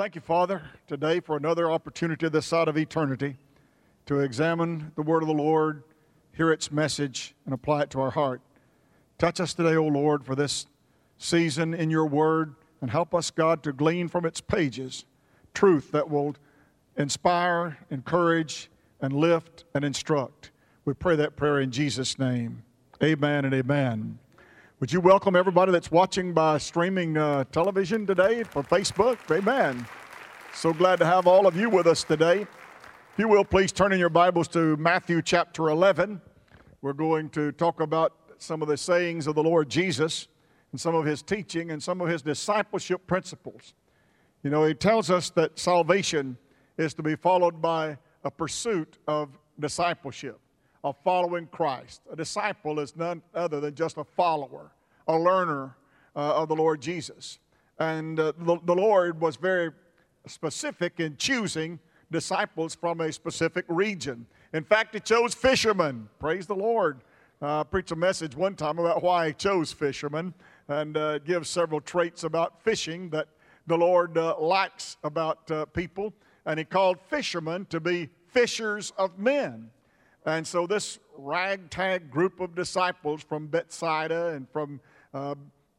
Thank you, Father, today for another opportunity this side of eternity to examine the Word of the Lord, hear its message, and apply it to our heart. Touch us today, O Lord, for this season in your Word, and help us, God, to glean from its pages truth that will inspire, encourage, and lift and instruct. We pray that prayer in Jesus' name. Amen and amen. Would you welcome everybody that's watching by streaming uh, television today for Facebook? Amen. So glad to have all of you with us today. If you will, please turn in your Bibles to Matthew chapter 11. We're going to talk about some of the sayings of the Lord Jesus and some of his teaching and some of his discipleship principles. You know, he tells us that salvation is to be followed by a pursuit of discipleship of following Christ. A disciple is none other than just a follower, a learner uh, of the Lord Jesus. And uh, the, the Lord was very specific in choosing disciples from a specific region. In fact, He chose fishermen. Praise the Lord. Uh, I preached a message one time about why He chose fishermen and uh, gives several traits about fishing that the Lord uh, likes about uh, people. And He called fishermen to be fishers of men. And so this ragtag group of disciples from Bethsaida and from uh,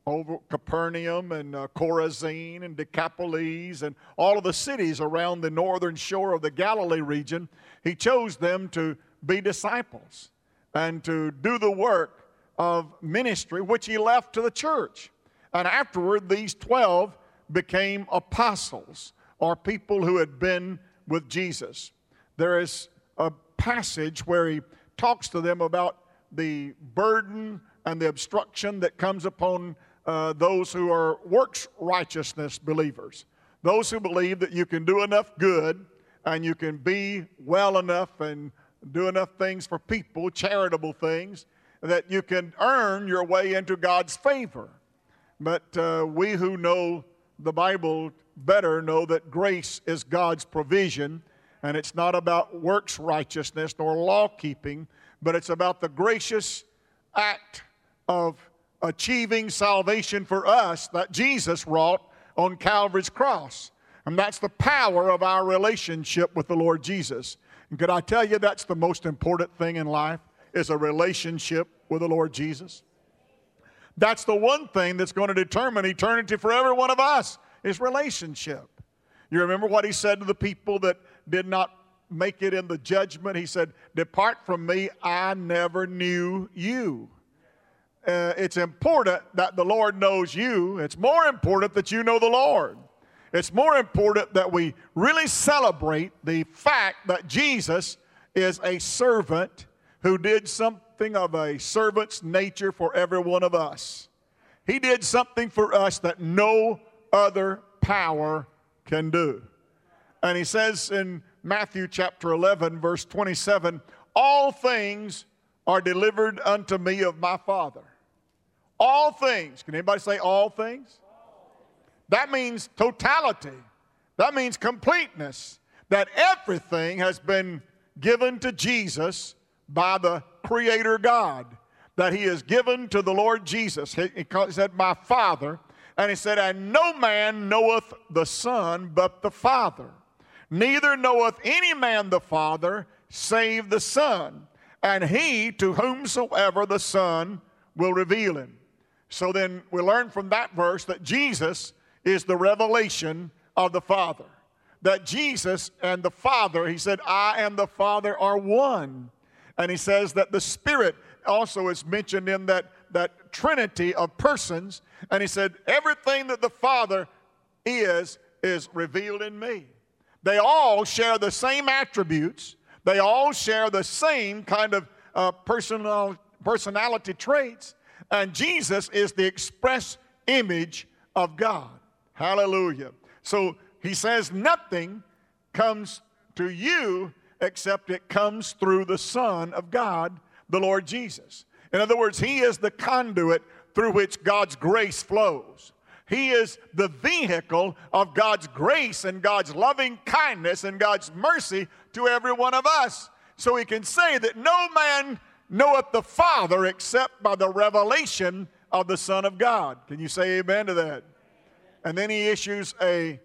over Capernaum and uh, Chorazin and Decapolis and all of the cities around the northern shore of the Galilee region, he chose them to be disciples and to do the work of ministry, which he left to the church. And afterward, these 12 became apostles or people who had been with Jesus. There is a passage where he talks to them about the burden and the obstruction that comes upon uh, those who are works righteousness believers. Those who believe that you can do enough good and you can be well enough and do enough things for people, charitable things, that you can earn your way into God's favor. But uh, we who know the Bible better know that grace is God's provision and it's not about works righteousness nor law keeping, but it's about the gracious act of achieving salvation for us that Jesus wrought on Calvary's cross. And that's the power of our relationship with the Lord Jesus. And could I tell you that's the most important thing in life is a relationship with the Lord Jesus? That's the one thing that's going to determine eternity for every one of us is relationship. You remember what he said to the people that did not make it in the judgment. He said, Depart from me, I never knew you. Uh, it's important that the Lord knows you. It's more important that you know the Lord. It's more important that we really celebrate the fact that Jesus is a servant who did something of a servant's nature for every one of us. He did something for us that no other power can do. And he says in Matthew chapter 11, verse 27, All things are delivered unto me of my Father. All things. Can anybody say all things? That means totality. That means completeness. That everything has been given to Jesus by the Creator God. That He has given to the Lord Jesus. He, he said, My Father. And He said, And no man knoweth the Son but the Father Neither knoweth any man the Father save the Son, and he to whomsoever the Son will reveal him. So then we learn from that verse that Jesus is the revelation of the Father. That Jesus and the Father, he said, I and the Father are one. And he says that the Spirit also is mentioned in that, that trinity of persons. And he said, everything that the Father is, is revealed in me. They all share the same attributes. They all share the same kind of uh, personal, personality traits. And Jesus is the express image of God. Hallelujah. So he says, nothing comes to you except it comes through the Son of God, the Lord Jesus. In other words, he is the conduit through which God's grace flows. He is the vehicle of God's grace and God's loving kindness and God's mercy to every one of us. So he can say that no man knoweth the Father except by the revelation of the Son of God. Can you say amen to that? And then he issues a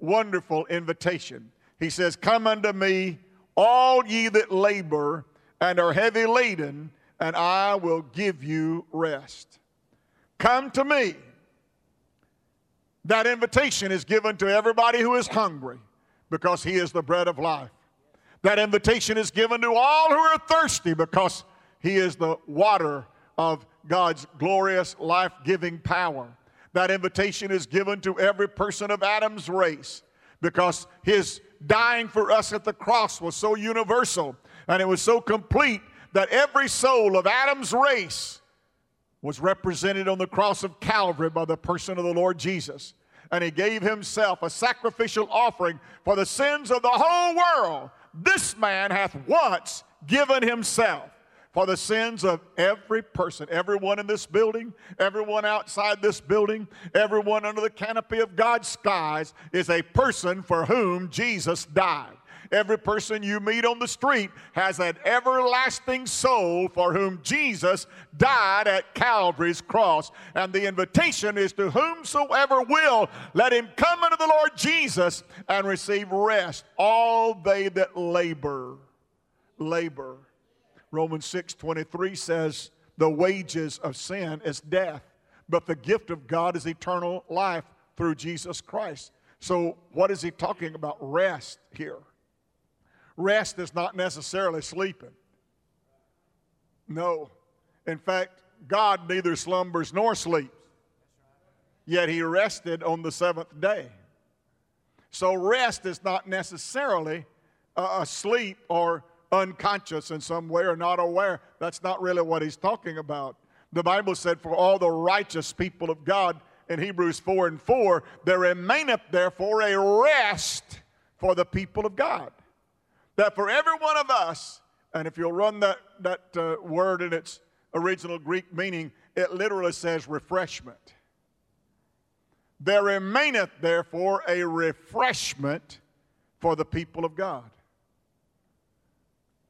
wonderful invitation. He says, Come unto me, all ye that labor and are heavy laden, and I will give you rest. Come to me. That invitation is given to everybody who is hungry because he is the bread of life. That invitation is given to all who are thirsty because he is the water of God's glorious life giving power. That invitation is given to every person of Adam's race because his dying for us at the cross was so universal and it was so complete that every soul of Adam's race was represented on the cross of Calvary by the person of the Lord Jesus. And he gave himself a sacrificial offering for the sins of the whole world. This man hath once given himself for the sins of every person, everyone in this building, everyone outside this building, everyone under the canopy of God's skies is a person for whom Jesus died. Every person you meet on the street has an everlasting soul for whom Jesus died at Calvary's cross. And the invitation is to whomsoever will, let him come unto the Lord Jesus and receive rest. All they that labor, labor. Romans 6 23 says, The wages of sin is death, but the gift of God is eternal life through Jesus Christ. So, what is he talking about? Rest here. Rest is not necessarily sleeping. No. In fact, God neither slumbers nor sleeps. Yet he rested on the seventh day. So rest is not necessarily uh, asleep or unconscious in some way or not aware. That's not really what he's talking about. The Bible said, For all the righteous people of God in Hebrews 4 and 4, there remaineth therefore a rest for the people of God that for every one of us, and if you'll run that, that uh, word in its original Greek meaning, it literally says refreshment. There remaineth, therefore, a refreshment for the people of God.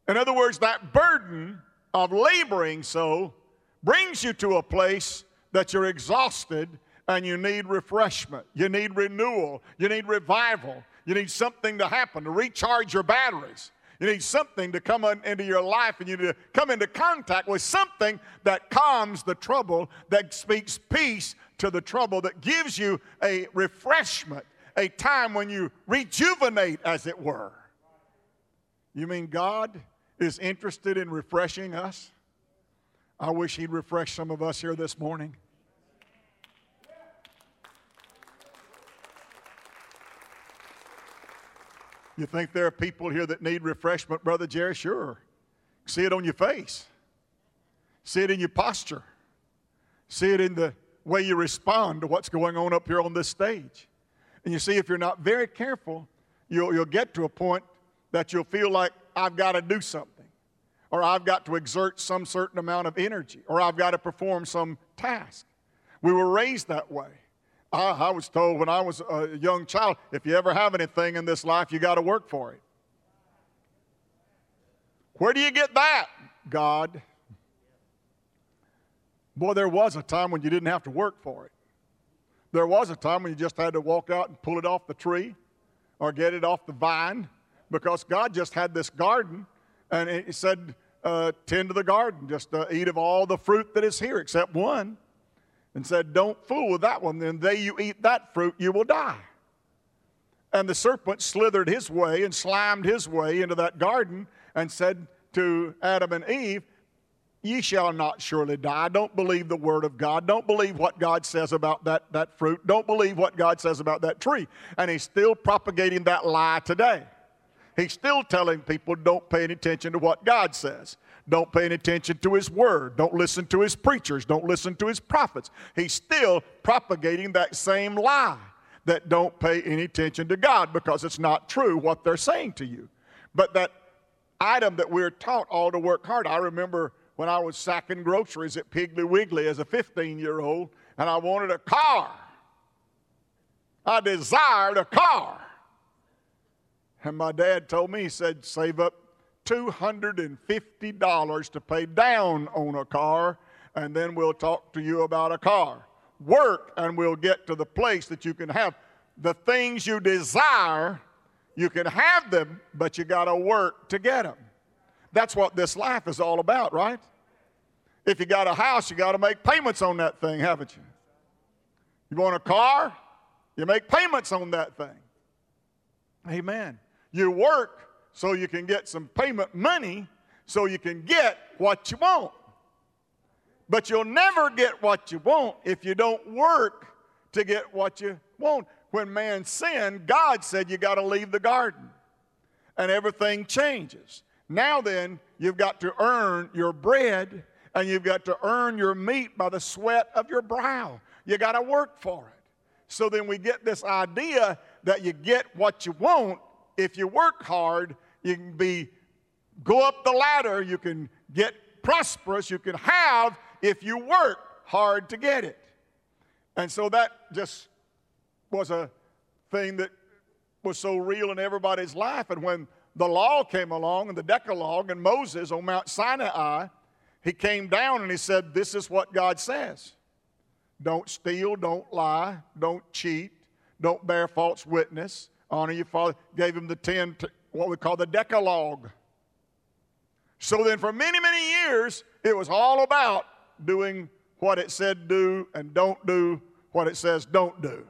In other words, that burden of laboring so brings you to a place that you're exhausted and you need refreshment. You need renewal. You need revival. You need something to happen to recharge your batteries. You need something to come into your life, and you need to come into contact with something that calms the trouble, that speaks peace to the trouble, that gives you a refreshment, a time when you rejuvenate, as it were. You mean God is interested in refreshing us? I wish He'd refresh some of us here this morning. You think there are people here that need refreshment, Brother Jerry? Sure. See it on your face, see it in your posture, see it in the way you respond to what's going on up here on this stage. And you see, if you're not very careful, you'll, you'll get to a point that you'll feel like, I've got to do something, or I've got to exert some certain amount of energy, or I've got to perform some task. We were raised that way. I, I was told when I was a young child if you ever have anything in this life, you got to work for it. Where do you get that? God. Boy, there was a time when you didn't have to work for it. There was a time when you just had to walk out and pull it off the tree or get it off the vine because God just had this garden and He said, uh, Tend to the garden, just uh, eat of all the fruit that is here except one and said, Don't fool with that one. Then they you eat that fruit, you will die. And the serpent slithered his way and slimed his way into that garden and said to Adam and Eve, Ye shall not surely die. Don't believe the word of God. Don't believe what God says about that, that fruit. Don't believe what God says about that tree. And he's still propagating that lie today. He's still telling people don't pay any attention to what God says. Don't pay any attention to his word. Don't listen to his preachers. Don't listen to his prophets. He's still propagating that same lie that don't pay any attention to God because it's not true what they're saying to you. But that item that we're taught all to work hard. I remember when I was sacking groceries at Piggly Wiggly as a 15 year old and I wanted a car. I desired a car. And my dad told me, he said, save up $250 to pay down on a car, and then we'll talk to you about a car. Work, and we'll get to the place that you can have the things you desire, you can have them, but you got to work to get them. That's what this life is all about, right? If you got a house, you got to make payments on that thing, haven't you? You want a car? You make payments on that thing. Amen. You work so you can get some payment money so you can get what you want. But you'll never get what you want if you don't work to get what you want. When man sinned, God said you got to leave the garden. And everything changes. Now then, you've got to earn your bread and you've got to earn your meat by the sweat of your brow. You got to work for it. So then we get this idea that you get what you want if you work hard. You can be go up the ladder, you can get prosperous, you can have if you work hard to get it. And so that just was a thing that was so real in everybody's life. And when the law came along and the Decalogue and Moses on Mount Sinai, he came down and he said, This is what God says. Don't steal, don't lie, don't cheat, don't bear false witness, honor your father. Gave him the 10, what we call the Decalogue. So then, for many, many years, it was all about doing what it said do and don't do what it says don't do.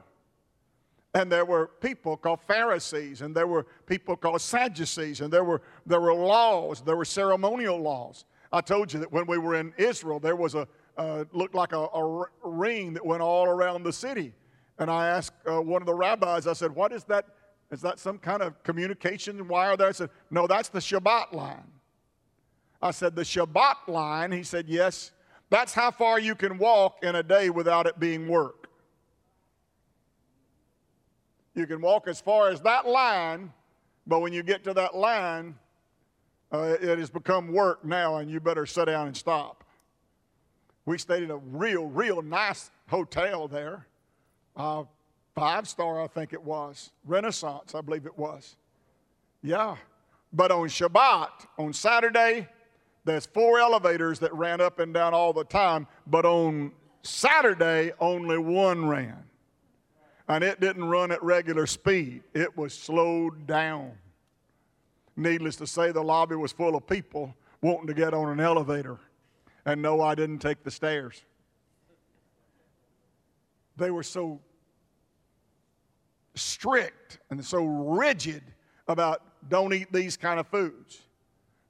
And there were people called Pharisees, and there were people called Sadducees, and there were, there were laws, there were ceremonial laws. I told you that when we were in Israel, there was a, uh, looked like a, a, ring that went all around the city. And I asked uh, one of the rabbis, I said, What is that? Is that some kind of communication wire there? I said, No, that's the Shabbat line. I said, The Shabbat line? He said, Yes. That's how far you can walk in a day without it being work. You can walk as far as that line, but when you get to that line, uh, it has become work now, and you better sit down and stop. We stayed in a real, real nice hotel there. Uh, five star, I think it was. Renaissance, I believe it was. Yeah. But on Shabbat, on Saturday, there's four elevators that ran up and down all the time, but on Saturday, only one ran. And it didn't run at regular speed, it was slowed down. Needless to say, the lobby was full of people wanting to get on an elevator. And no, I didn't take the stairs. They were so strict and so rigid about don't eat these kind of foods.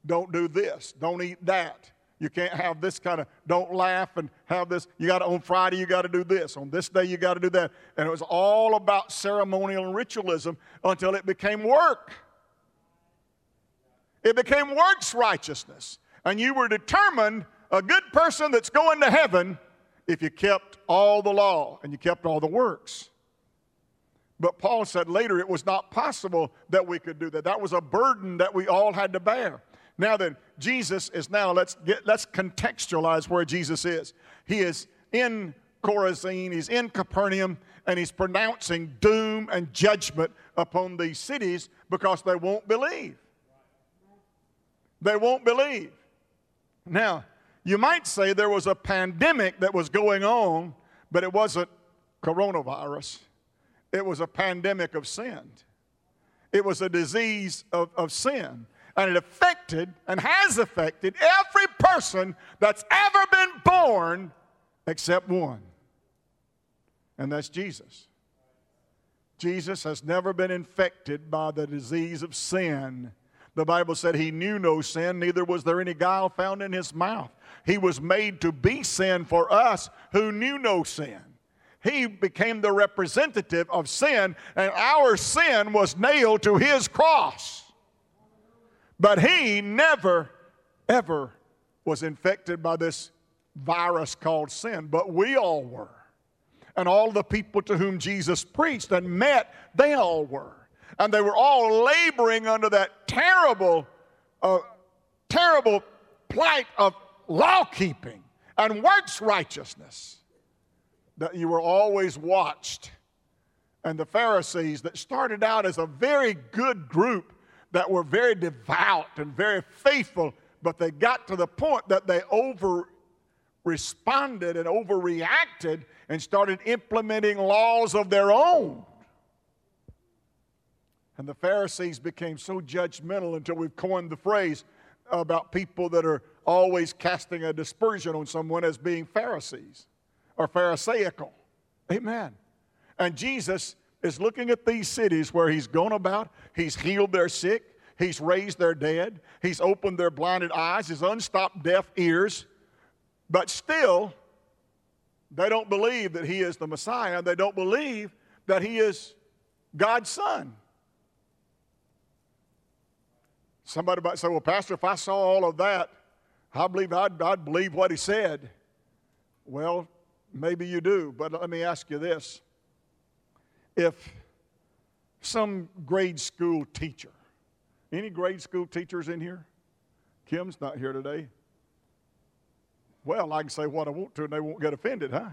Don't do this. Don't eat that. You can't have this kind of, don't laugh and have this. You got to, on Friday, you got to do this. On this day, you got to do that. And it was all about ceremonial and ritualism until it became work. It became works righteousness. And you were determined a good person that's going to heaven if you kept all the law and you kept all the works. But Paul said later it was not possible that we could do that. That was a burden that we all had to bear. Now then, Jesus is now, let's get let's contextualize where Jesus is. He is in Chorazin, he's in Capernaum, and he's pronouncing doom and judgment upon these cities because they won't believe. They won't believe. Now, you might say there was a pandemic that was going on, but it wasn't coronavirus. It was a pandemic of sin. It was a disease of, of sin. And it affected and has affected every person that's ever been born except one. And that's Jesus. Jesus has never been infected by the disease of sin. The Bible said he knew no sin, neither was there any guile found in his mouth. He was made to be sin for us who knew no sin. He became the representative of sin, and our sin was nailed to his cross. But he never, ever was infected by this virus called sin, but we all were. And all the people to whom Jesus preached and met, they all were and they were all laboring under that terrible, uh, terrible plight of law keeping and works righteousness. That you were always watched. And the Pharisees, that started out as a very good group, that were very devout and very faithful, but they got to the point that they over responded and overreacted and started implementing laws of their own And the Pharisees became so judgmental until we've coined the phrase about people that are always casting a dispersion on someone as being Pharisees or Pharisaical. Amen. And Jesus is looking at these cities where he's gone about, he's healed their sick, he's raised their dead, he's opened their blinded eyes, his unstopped deaf ears, but still, they don't believe that he is the Messiah. They don't believe that he is God's son. Somebody might say, Well, Pastor, if I saw all of that, I believe I'd, I'd believe what he said. Well, maybe you do, but let me ask you this. If some grade school teacher, any grade school teachers in here? Kim's not here today. Well, I can say what I want to and they won't get offended, huh?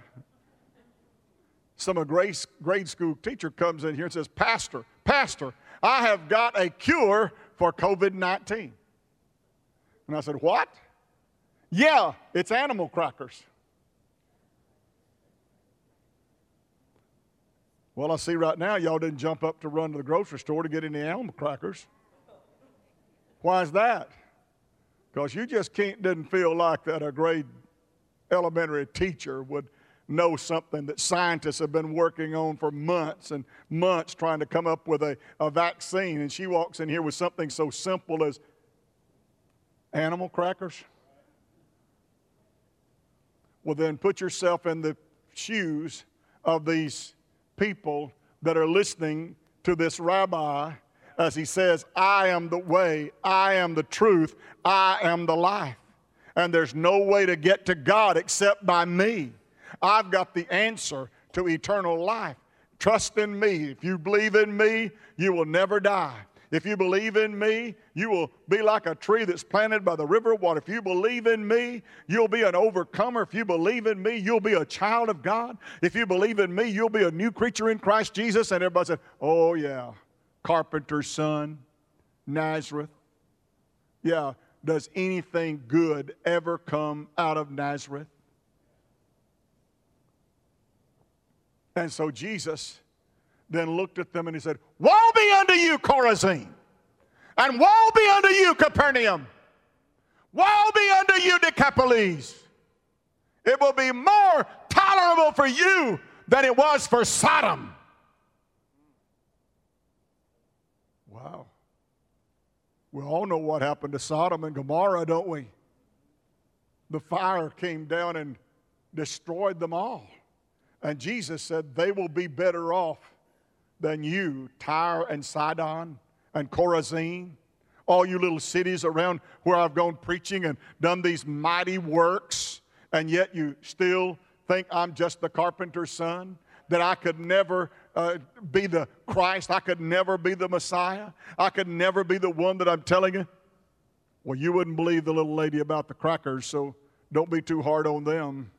Some a grade, grade school teacher comes in here and says, Pastor, Pastor, I have got a cure for COVID 19. And I said, What? Yeah, it's animal crackers. Well, I see right now y'all didn't jump up to run to the grocery store to get any animal crackers. Why is that? Because you just can't, didn't feel like that a grade elementary teacher would know something that scientists have been working on for months and months trying to come up with a, a vaccine. And she walks in here with something so simple as animal crackers. Well, then put yourself in the shoes of these people that are listening to this rabbi as he says, I am the way, I am the truth, I am the life. And there's no way to get to God except by me. I've got the answer to eternal life. Trust in me. If you believe in me, you will never die. If you believe in me, you will be like a tree that's planted by the river of water. If you believe in me, you'll be an overcomer. If you believe in me, you'll be a child of God. If you believe in me, you'll be a new creature in Christ Jesus. And everybody said, Oh, yeah, carpenter's son, Nazareth. Yeah, does anything good ever come out of Nazareth? And so Jesus then looked at them and he said, Woe be unto you, Chorazin, and woe be unto you, Capernaum. Woe be unto you, Decapolis. It will be more tolerable for you than it was for Sodom. Wow. We all know what happened to Sodom and Gomorrah, don't we? The fire came down and destroyed them all. And Jesus said, They will be better off than you, Tyre and Sidon and Chorazin, all you little cities around where I've gone preaching and done these mighty works, and yet you still think I'm just the carpenter's son, that I could never uh, be the Christ, I could never be the Messiah, I could never be the one that I'm telling you. Well, you wouldn't believe the little lady about the crackers, so don't be too hard on them.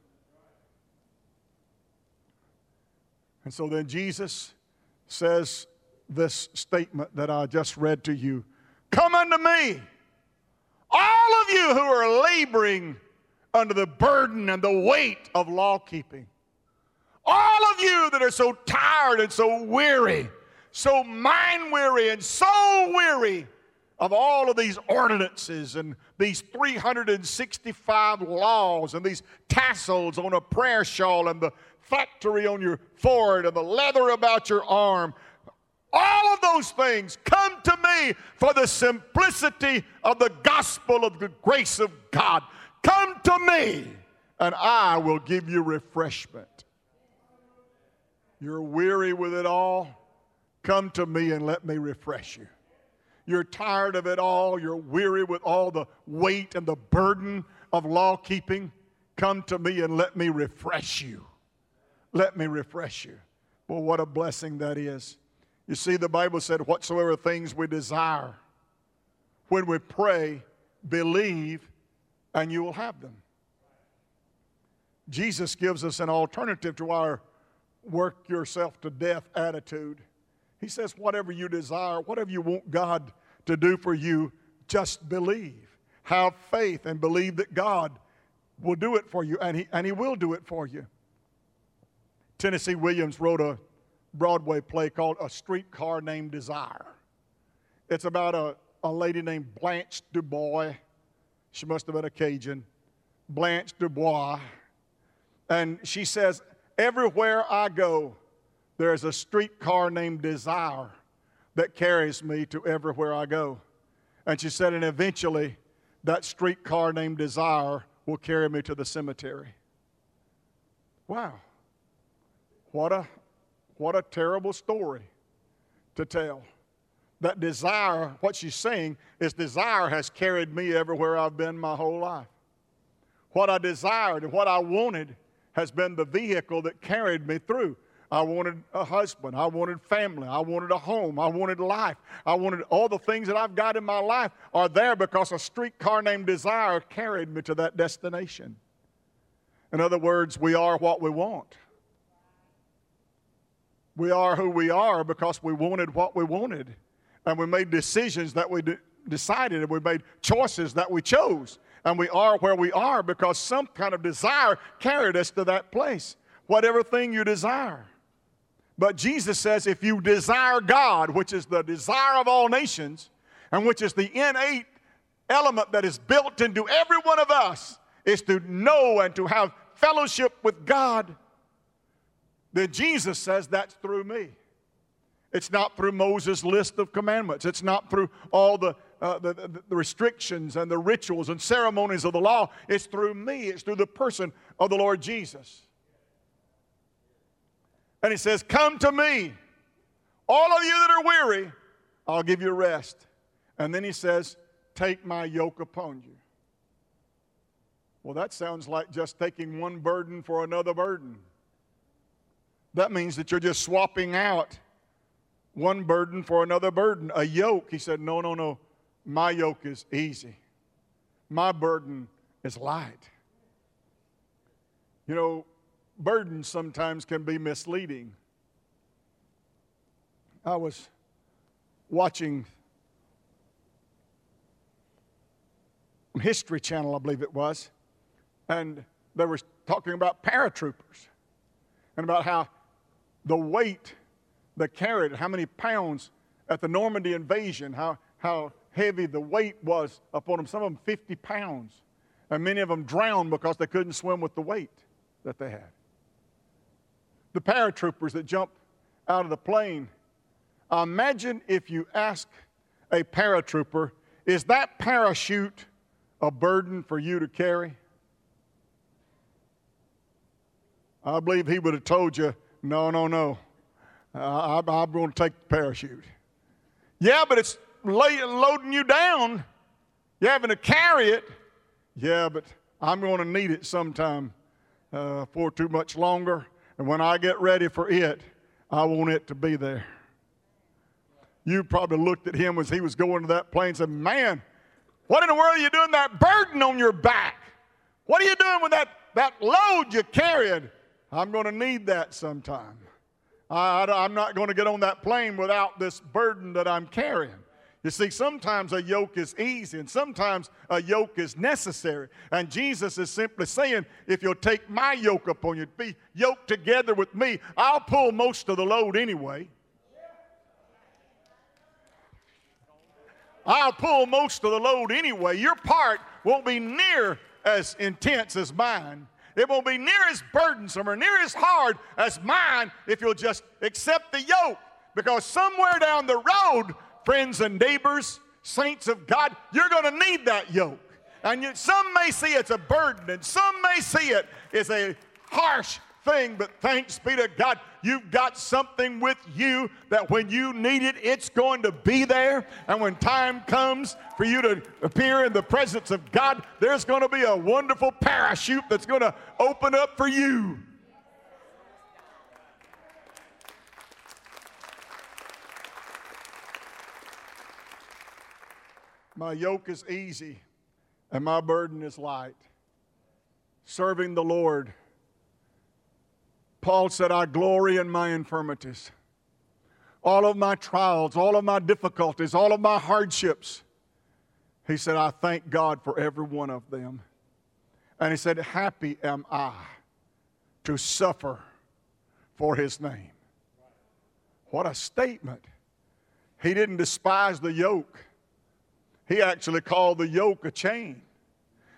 And so then Jesus says this statement that I just read to you Come unto me, all of you who are laboring under the burden and the weight of law keeping. All of you that are so tired and so weary, so mind weary and so weary of all of these ordinances and these 365 laws and these tassels on a prayer shawl and the phylactery on your forehead and the leather about your arm. All of those things come to me for the simplicity of the gospel of the grace of God. Come to me, and I will give you refreshment. You're weary with it all? Come to me and let me refresh you. You're tired of it all. You're weary with all the weight and the burden of law keeping. Come to me and let me refresh you. Let me refresh you. Well, what a blessing that is. You see, the Bible said, Whatsoever things we desire, when we pray, believe, and you will have them. Jesus gives us an alternative to our work yourself to death attitude. He says, Whatever you desire, whatever you want God to do for you, just believe. Have faith and believe that God will do it for you, and He, and he will do it for you. Tennessee Williams wrote a Broadway play called A Streetcar Named Desire. It's about a, a lady named Blanche Dubois. She must have been a Cajun. Blanche Dubois. And she says, Everywhere I go, there's a streetcar named Desire that carries me to everywhere I go. And she said, and eventually that streetcar named Desire will carry me to the cemetery. Wow. What a, what a terrible story to tell. That desire, what she's saying is desire has carried me everywhere I've been my whole life. What I desired and what I wanted has been the vehicle that carried me through. I wanted a husband. I wanted family. I wanted a home. I wanted life. I wanted all the things that I've got in my life are there because a streetcar named desire carried me to that destination. In other words, we are what we want. We are who we are because we wanted what we wanted. And we made decisions that we de- decided, and we made choices that we chose. And we are where we are because some kind of desire carried us to that place. Whatever thing you desire. But Jesus says if you desire God, which is the desire of all nations, and which is the innate element that is built into every one of us, is to know and to have fellowship with God, then Jesus says that's through me. It's not through Moses' list of commandments. It's not through all the, uh, the, the, restrictions and the rituals and ceremonies of the law. It's through me. It's through the person of the Lord Jesus. And he says, Come to me, all of you that are weary, I'll give you rest. And then he says, Take my yoke upon you. Well, that sounds like just taking one burden for another burden. That means that you're just swapping out one burden for another burden. A yoke, he said, No, no, no. My yoke is easy, my burden is light. You know, burdens sometimes can be misleading. I was watching History Channel, I believe it was, and they were talking about paratroopers and about how the weight they carried, how many pounds at the Normandy invasion, how, how heavy the weight was upon them. Some of them 50 pounds. And many of them drowned because they couldn't swim with the weight that they had the paratroopers that jump out of the plane. Imagine if you ask a paratrooper, is that parachute a burden for you to carry? I believe he would have told you, no, no, no. Uh, I, am going to take the parachute. Yeah, but it's lay, loading you down. You're having to carry it. Yeah, but I'm going to need it sometime uh, for too much longer. And when I get ready for it, I want it to be there. You probably looked at him as he was going to that plane and said, Man, what in the world are you doing that burden on your back? What are you doing with that, that load you're carrying? I'm going to need that sometime. I, am not going to get on that plane without this burden that I'm carrying. You see, sometimes a yoke is easy and sometimes a yoke is necessary. And Jesus is simply saying, if you'll take my yoke upon you, be yoked together with me, I'll pull most of the load anyway. I'll pull most of the load anyway. Your part won't be near as intense as mine. It won't be near as burdensome or near as hard as mine if you'll just accept the yoke. Because somewhere down the road, friends and neighbors, saints of God, you're going to need that yoke. And you, some may see it's a burden, and some may see it as a harsh thing, but thanks be to God, you've got something with you that when you need it, it's going to be there. And when time comes for you to appear in the presence of God, there's going to be a wonderful parachute that's going to open up for you. My yoke is easy and my burden is light. Serving the Lord. Paul said, I glory in my infirmities. All of my trials, all of my difficulties, all of my hardships. He said, I thank God for every one of them. And he said, Happy am I to suffer for his name. What a statement. he didn't despise the yoke. He actually called the yoke a chain.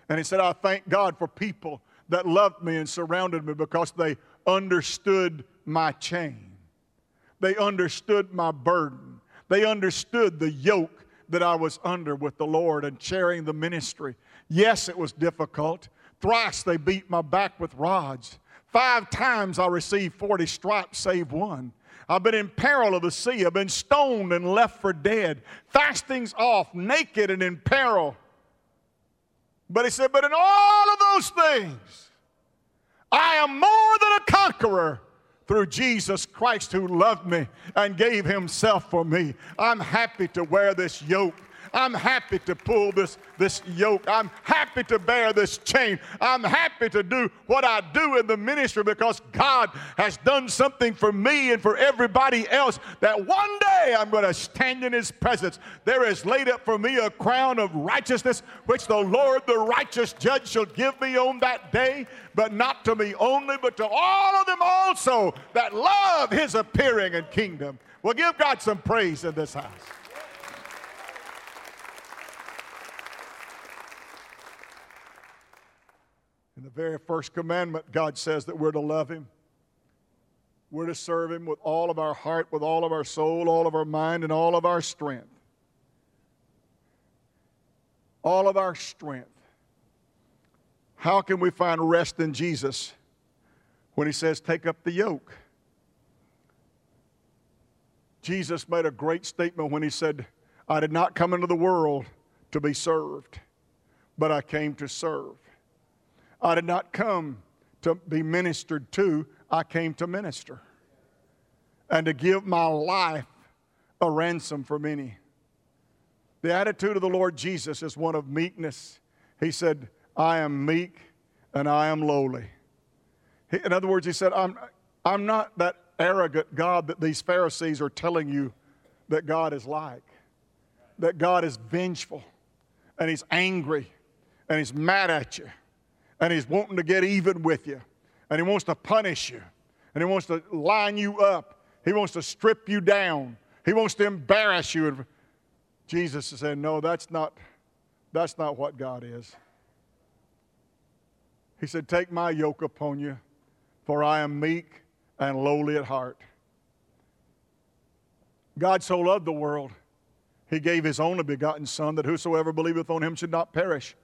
And he said, I thank God for people that loved me and surrounded me because they understood my chain. They understood my burden. They understood the yoke that I was under with the Lord and sharing the ministry. Yes, it was difficult. Thrice they beat my back with rods. Five times I received 40 stripes, save one. I've been in peril of the sea. I've been stoned and left for dead. Fastings off, naked and in peril. But he said, But in all of those things, I am more than a conqueror through Jesus Christ who loved me and gave himself for me. I'm happy to wear this yoke I'm happy to pull this, this yoke. I'm happy to bear this chain. I'm happy to do what I do in the ministry because God has done something for me and for everybody else that one day I'm going to stand in His presence. There is laid up for me a crown of righteousness, which the Lord, the righteous judge, shall give me on that day, but not to me only, but to all of them also that love His appearing and kingdom. Well, give God some praise in this house. In the very first commandment, God says that we're to love Him. We're to serve Him with all of our heart, with all of our soul, all of our mind, and all of our strength. All of our strength. How can we find rest in Jesus when He says, Take up the yoke? Jesus made a great statement when He said, I did not come into the world to be served, but I came to serve. I did not come to be ministered to, I came to minister and to give my life a ransom for many. The attitude of the Lord Jesus is one of meekness. He said, I am meek and I am lowly. In other words, he said, I'm, I'm not that arrogant God that these Pharisees are telling you that God is like. That God is vengeful and he's angry and he's mad at you and he's wanting to get even with you, and he wants to punish you, and he wants to line you up, he wants to strip you down, he wants to embarrass you. Jesus is saying, No, that's not, that's not what God is. He said, Take my yoke upon you, for I am meek and lowly at heart. God so loved the world, he gave his only begotten Son, that whosoever believeth on him should not perish,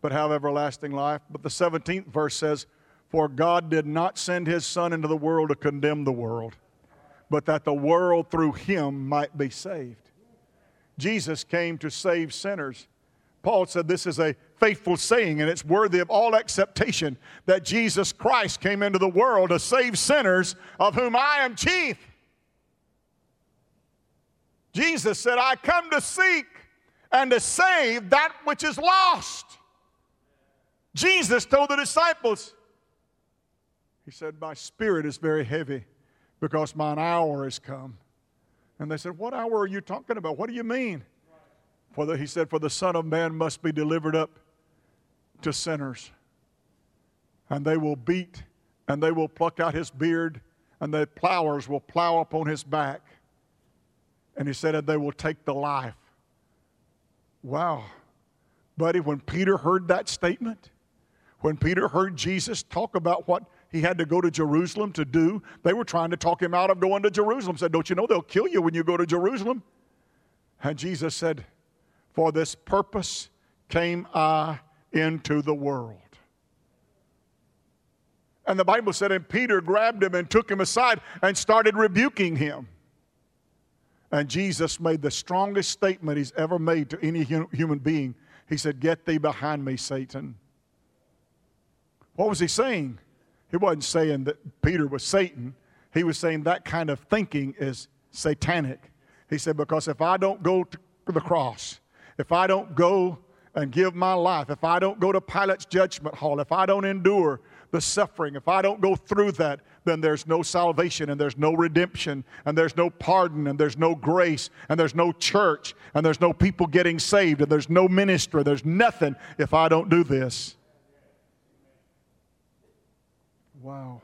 but have everlasting life. But the 17th verse says, For God did not send his Son into the world to condemn the world, but that the world through him might be saved. Jesus came to save sinners. Paul said this is a faithful saying and it's worthy of all acceptation that Jesus Christ came into the world to save sinners, of whom I am chief. Jesus said, I come to seek and to save that which is lost. Jesus told the disciples, He said, My spirit is very heavy because mine hour has come. And they said, What hour are you talking about? What do you mean? For the, he said, For the Son of Man must be delivered up to sinners. And they will beat, and they will pluck out his beard, and the plowers will plow upon his back. And he said, And they will take the life. Wow. Buddy, when Peter heard that statement, when Peter heard Jesus talk about what he had to go to Jerusalem to do, they were trying to talk him out of going to Jerusalem. Said, Don't you know they'll kill you when you go to Jerusalem? And Jesus said, For this purpose came I into the world. And the Bible said, and Peter grabbed him and took him aside and started rebuking him. And Jesus made the strongest statement he's ever made to any human being. He said, Get thee behind me, Satan. What was he saying? He wasn't saying that Peter was Satan. He was saying that kind of thinking is satanic. He said, Because if I don't go to the cross, if I don't go and give my life, if I don't go to Pilate's judgment hall, if I don't endure the suffering, if I don't go through that, then there's no salvation and there's no redemption and there's no pardon and there's no grace and there's no church and there's no people getting saved and there's no ministry. There's nothing if I don't do this. Wow.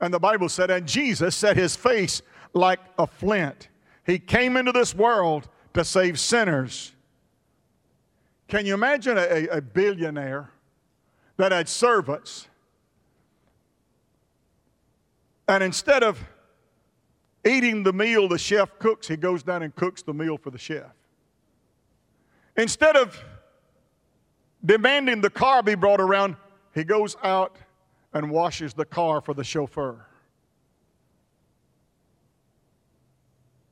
And the Bible said, and Jesus set his face like a flint. He came into this world to save sinners. Can you imagine a, a billionaire that had servants? And instead of eating the meal the chef cooks, he goes down and cooks the meal for the chef. Instead of demanding the car be brought around, he goes out and washes the car for the chauffeur.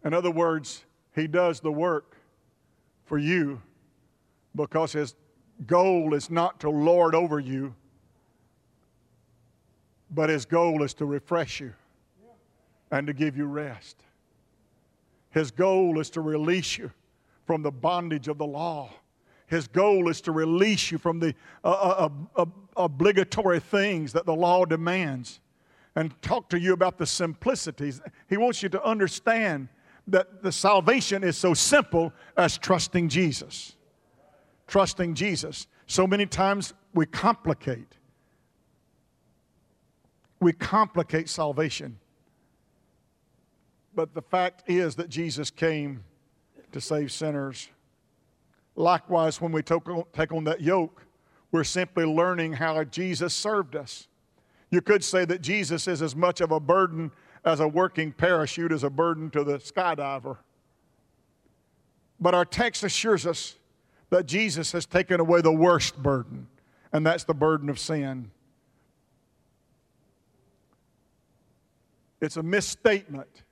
In other words, he does the work for you because his goal is not to lord over you, but his goal is to refresh you and to give you rest. His goal is to release you from the bondage of the law. His goal is to release you from the uh, uh, uh, obligatory things that the law demands and talk to you about the simplicities. He wants you to understand that the salvation is so simple as trusting Jesus. Trusting Jesus. So many times we complicate. We complicate salvation. But the fact is that Jesus came to save sinners. Likewise, when we take on that yoke, we're simply learning how Jesus served us. You could say that Jesus is as much of a burden as a working parachute is a burden to the skydiver. But our text assures us that Jesus has taken away the worst burden, and that's the burden of sin. It's a misstatement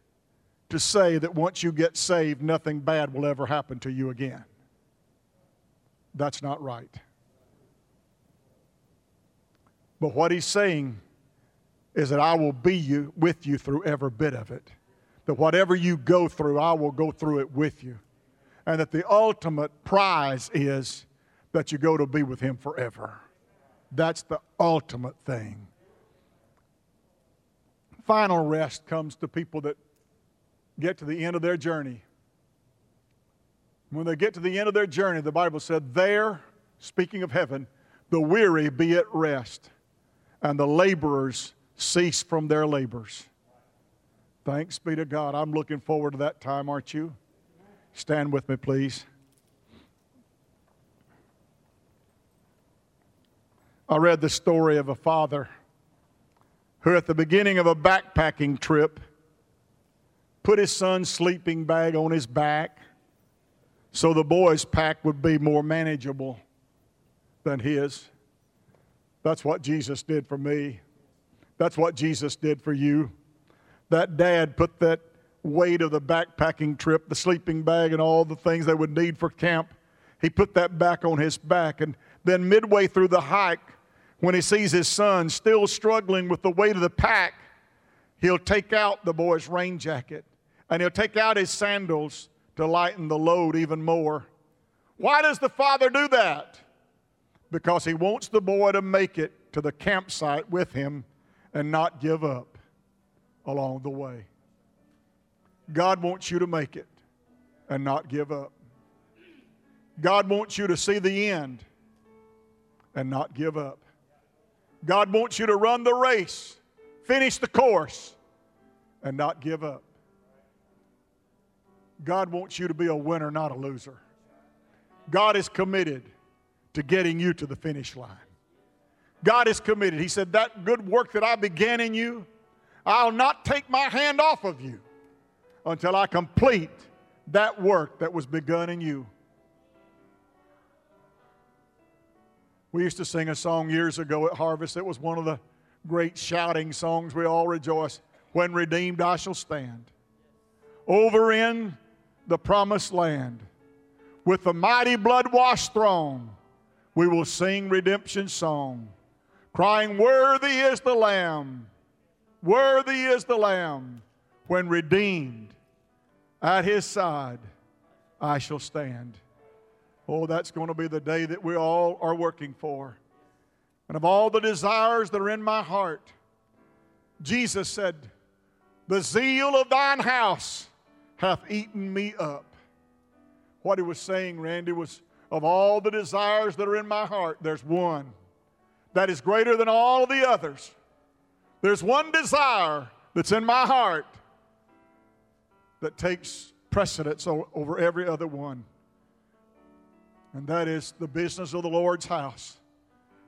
to say that once you get saved, nothing bad will ever happen to you again. That's not right. But what he's saying is that I will be you, with you through every bit of it. That whatever you go through, I will go through it with you. And that the ultimate prize is that you go to be with Him forever. That's the ultimate thing. Final rest comes to people that get to the end of their journey. When they get to the end of their journey, the Bible said, There, speaking of heaven, the weary be at rest, and the laborers cease from their labors. Thanks be to God. I'm looking forward to that time, aren't you? Stand with me, please. I read the story of a father who, at the beginning of a backpacking trip, put his son's sleeping bag on his back so the boy's pack would be more manageable than his. That's what Jesus did for me. That's what Jesus did for you. That dad put that weight of the backpacking trip, the sleeping bag, and all the things they would need for camp, he put that back on his back. And then, midway through the hike, when he sees his son still struggling with the weight of the pack, he'll take out the boy's rain jacket and he'll take out his sandals to lighten the load even more. Why does the father do that? Because he wants the boy to make it to the campsite with him and not give up along the way. God wants you to make it and not give up. God wants you to see the end and not give up. God wants you to run the race, finish the course, and not give up. God wants you to be a winner, not a loser. God is committed to getting you to the finish line. God is committed. He said, That good work that I began in you, I'll not take my hand off of you until I complete that work that was begun in you. We used to sing a song years ago at Harvest. It was one of the great shouting songs. We all rejoice. When redeemed, I shall stand. Over in the promised land, with the mighty blood washed throne, we will sing redemption's song crying, Worthy is the Lamb, worthy is the Lamb, when redeemed at his side I shall stand. Oh, that's going to be the day that we all are working for. And of all the desires that are in my heart, Jesus said, The zeal of thine house hath eaten me up. What he was saying, Randy, was of all the desires that are in my heart, there's one that is greater than all the others. There's one desire that's in my heart that takes precedence over every other one. And that is the business of the Lord's house.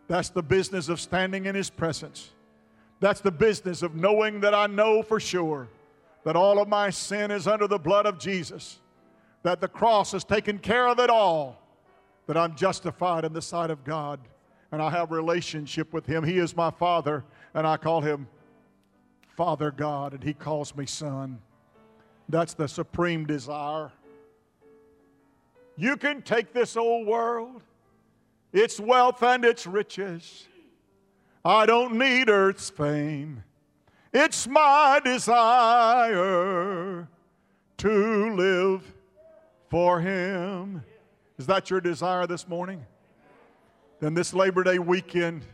That's the business of standing in His presence. That's the business of knowing that I know for sure that all of my sin is under the blood of Jesus, that the cross has taken care of it all, that I'm justified in the sight of God, and I have relationship with Him. He is my Father, and I call Him Father God, and He calls me Son. That's the supreme desire. You can take this old world, its wealth and its riches. I don't need earth's fame. It's my desire to live for Him. Is that your desire this morning? Then, this Labor Day weekend,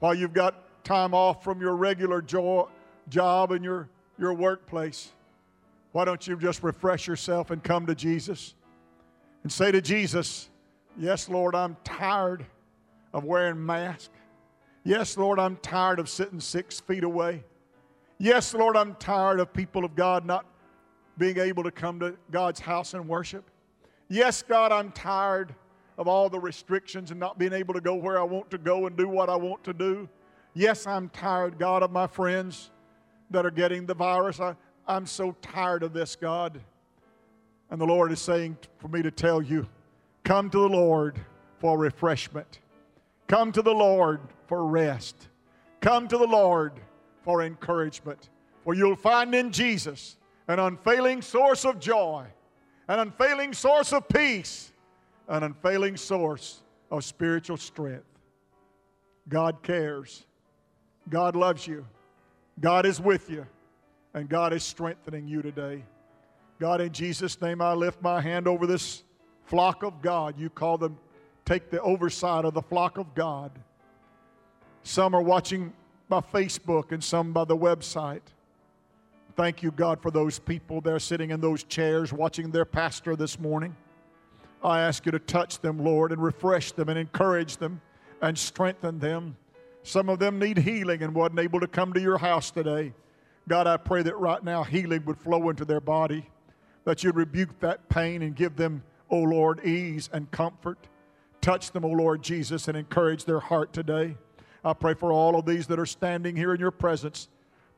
while you've got time off from your regular jo- job and your, your workplace, why don't you just refresh yourself and come to Jesus and say to Jesus, Yes, Lord, I'm tired of wearing masks. Yes, Lord, I'm tired of sitting six feet away. Yes, Lord, I'm tired of people of God not being able to come to God's house and worship. Yes, God, I'm tired of all the restrictions and not being able to go where I want to go and do what I want to do. Yes, I'm tired, God, of my friends that are getting the virus. I, I'm so tired of this, God. And the Lord is saying for me to tell you come to the Lord for refreshment, come to the Lord for rest, come to the Lord for encouragement. For you'll find in Jesus an unfailing source of joy, an unfailing source of peace, an unfailing source of spiritual strength. God cares. God loves you. God is with you. And God is strengthening you today. God, in Jesus' name, I lift my hand over this flock of God. You call them, take the oversight of the flock of God. Some are watching by Facebook and some by the website. Thank you, God, for those people there sitting in those chairs watching their pastor this morning. I ask you to touch them, Lord, and refresh them and encourage them and strengthen them. Some of them need healing and wasn't able to come to your house today. God, I pray that right now healing would flow into their body, that you'd rebuke that pain and give them, O oh Lord, ease and comfort. Touch them, O oh Lord Jesus, and encourage their heart today. I pray for all of these that are standing here in your presence.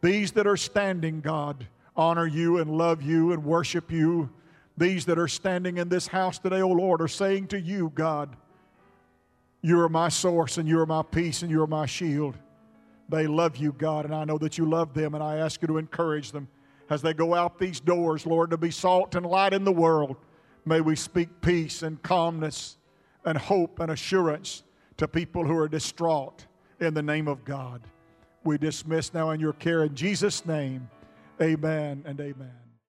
These that are standing, God, honor you and love you and worship you. These that are standing in this house today, O oh Lord, are saying to you, God, you are my source and you are my peace and you are my shield. They love you, God, and I know that you love them, and I ask you to encourage them as they go out these doors, Lord, to be salt and light in the world. May we speak peace and calmness and hope and assurance to people who are distraught in the name of God. We dismiss now in your care in Jesus' name. Amen and amen.